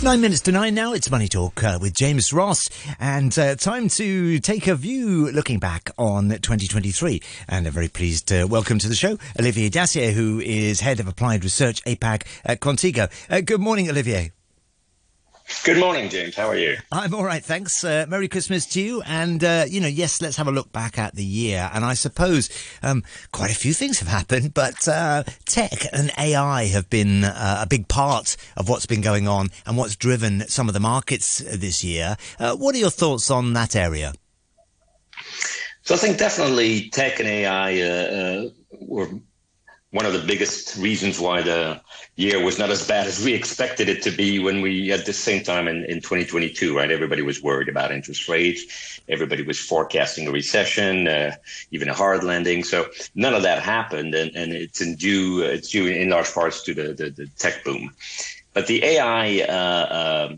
Nine minutes to nine now. It's Money Talk uh, with James Ross, and uh, time to take a view looking back on 2023. And I'm very pleased to welcome to the show Olivier D'Assier, who is head of applied research APAC at Qontigo. Uh, good morning, Olivier. Good morning, James. How are you? I'm all right, thanks. Uh, Merry Christmas to you. And, uh, you know, yes, let's have a look back at the year. And I suppose um, quite a few things have happened, but uh, tech and AI have been uh, a big part of what's been going on and what's driven some of the markets this year. Uh, what are your thoughts on that area? So I think definitely tech and AI uh, were one of the biggest reasons why the year was not as bad as we expected it to be when we at the same time in, in 2022 right? Everybody was worried about interest rates. Everybody was forecasting a recession uh, even a hard landing. So none of that happened and, and it's in due it's due in large parts to the, the, the tech boom. But the ai uh, uh,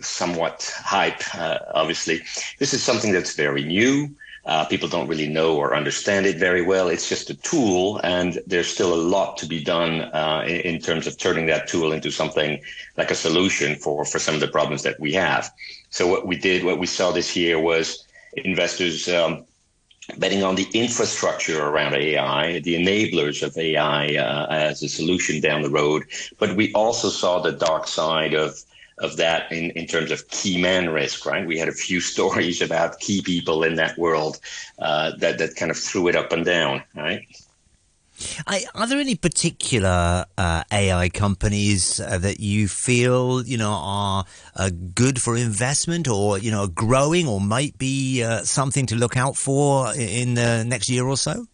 somewhat hype uh, obviously this is something that's very new uh, people don't really know or understand it very well. It's just a tool, and there's still a lot to be done uh, in, in, terms of turning that tool into something like a solution for, for some of the problems that we have. So, what we did, what we saw this year was investors um, betting on the infrastructure around AI, the enablers of AI uh, as a solution down the road. But we also saw the dark side of of that in, in terms of key man risk, right? We had a few stories about key people in that world uh, that, that kind of threw it up and down, right? I, are there any particular uh, AI companies uh, that you feel you know are uh, good for investment, or you know, growing, or might be uh, something to look out for in the next year or so?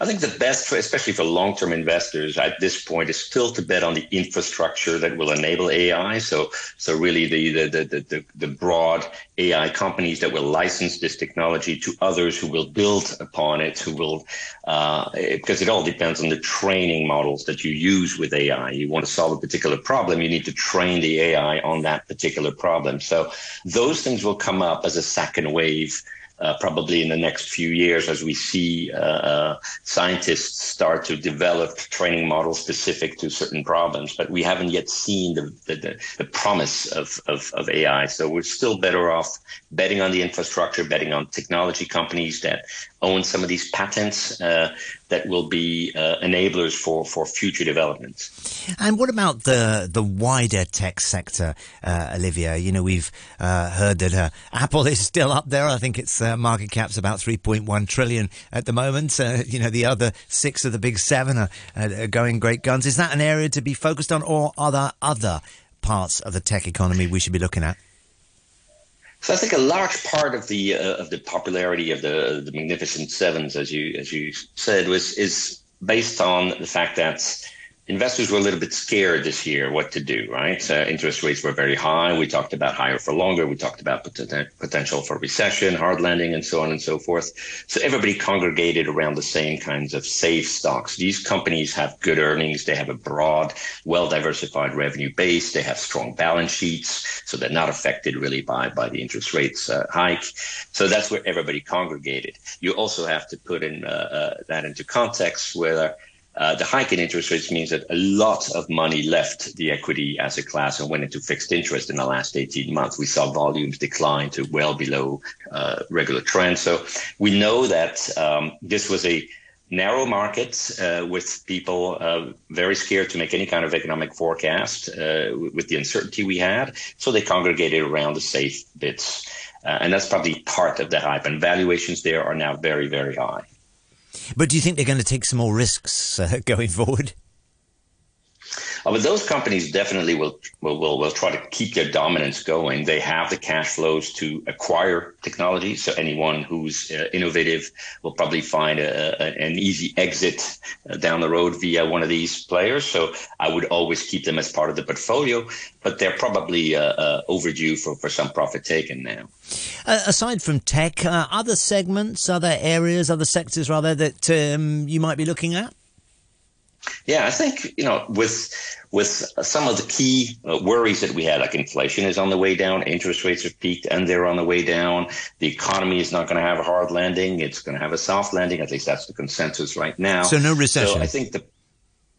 I think the best, especially for long-term investors at this point, is still to bet on the infrastructure that will enable AI. So, so really the the the the, the broad AI companies that will license this technology to others who will build upon it, who will, uh, because it all depends on the training models that you use with AI. You want to solve a particular problem, you need to train the AI on that particular problem. So, those things will come up as a second wave uh, probably in the next few years as we see uh, uh, scientists start to develop training models specific to certain problems. But we haven't yet seen the, the, the promise of, of, of, AI. So we're still better off betting on the infrastructure, betting on technology companies that own some of these patents uh, that will be uh, enablers for, for future developments. And what about the the wider tech sector, uh, Olivia? You know, we've uh, heard that uh, Apple is still up there. I think its uh, market cap's about 3.1 trillion at the moment. you know, the other six of the big seven are, are going great guns. Is that an area to be focused on, or are there other parts of the tech economy we should be looking at? So I think a large part of the uh, of the popularity of the the Magnificent Sevens, as you as you said, was is based on the fact that investors were a little bit scared this year what to do, right? Uh, interest rates were very high. We talked about higher for longer. We talked about potential for recession, hard landing, and so on and so forth. So everybody congregated around the same kinds of safe stocks. These companies have good earnings. They have a broad, well diversified revenue base. They have strong balance sheets. So they're not affected really by, by the interest rates uh, hike. So that's where everybody congregated. You also have to put in uh, uh that into context where uh, the hike in interest rates means that a lot of money left the equity asset class and went into fixed interest in the last 18 months. We saw volumes decline to well below uh, regular trends. So we know that um, this was a narrow market uh, with people uh, very scared to make any kind of economic forecast uh, with the uncertainty we had. So they congregated around the safe bits. Uh, and that's probably part of the hype. And valuations there are now very, very high. But do you think they're going to take some more risks uh, going forward? Uh, but those companies definitely will, will, will will try to keep their dominance going. They have the cash flows to acquire technology. So anyone who's uh, innovative will probably find a, a, an easy exit uh, down the road via one of these players. So I would always keep them as part of the portfolio, but they're probably uh, uh overdue for, for some profit taken now. Uh, aside from tech, other segments, other areas, other sectors rather that um, you might be looking at? Yeah, I think you know with with some of the key uh, worries that we had, like inflation is on the way down, interest rates have peaked and they're on the way down. The economy is not going to have a hard landing; it's going to have a soft landing. At least that's the consensus right now. So no recession. So I think the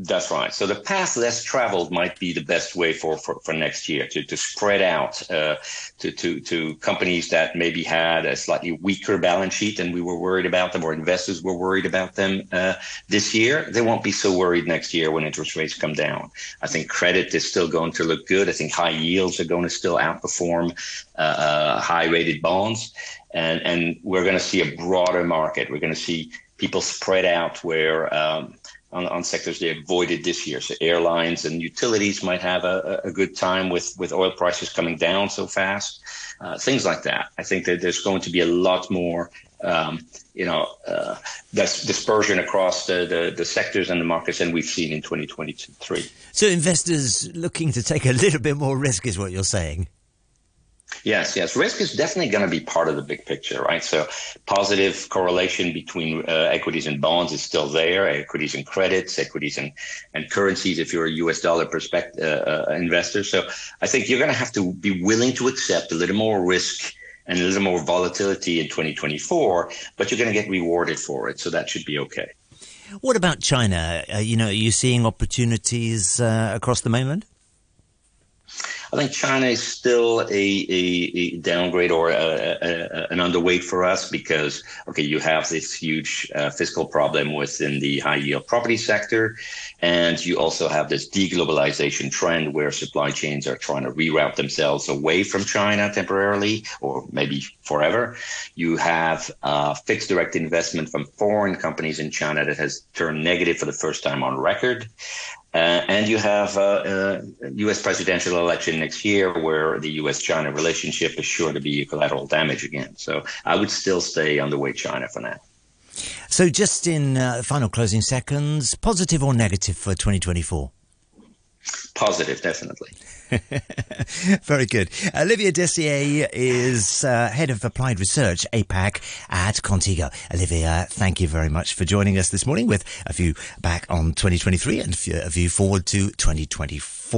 That's right. So the path less traveled might be the best way for, for, for next year to, to spread out uh, to, to, to companies that maybe had a slightly weaker balance sheet and we were worried about them or investors were worried about them uh, this year. They won't be so worried next year when interest rates come down. I think credit is still going to look good. I think high yields are going to still outperform uh, uh high rated bonds. And, and we're going to see a broader market. We're going to see people spread out where um, on, on sectors they avoided this year. So airlines and utilities might have a, a good time with, with oil prices coming down so fast. Uh, things like that. I think that there's going to be a lot more, um, you know, uh, dispersion across the, the, the, sectors and the markets than we've seen in 2023. So investors looking to take a little bit more risk is what you're saying. Yes, yes. Risk is definitely going to be part of the big picture, right? So, positive correlation between uh, equities and bonds is still there. Equities and credits, equities and, and currencies. If you're a U.S. dollar perspective uh, uh, investor, so I think you're going to have to be willing to accept a little more risk and a little more volatility in 2024, but you're going to get rewarded for it. So that should be okay. What about China? Uh, you know, are you seeing opportunities uh, across the mainland? I think China is still a, a, a downgrade or a, an underweight for us because, okay, you have this huge uh, fiscal problem within the high yield property sector. And you also have this deglobalization trend where supply chains are trying to reroute themselves away from China temporarily or maybe forever. You have uh, fixed direct investment from foreign companies in China that has turned negative for the first time on record. Uh, and you have a, a, U.S. presidential election next year where the U.S.-China relationship is sure to be collateral damage again. So I would still stay on the way China for now. So just in uh, final closing seconds, positive or negative for 2024? Positive, definitely. Very good. Olivia D'Assier is uh, head of applied research, APAC, at Qontigo. Olivia, thank you very much for joining us this morning with a view back on 2023 and a view forward to 2024.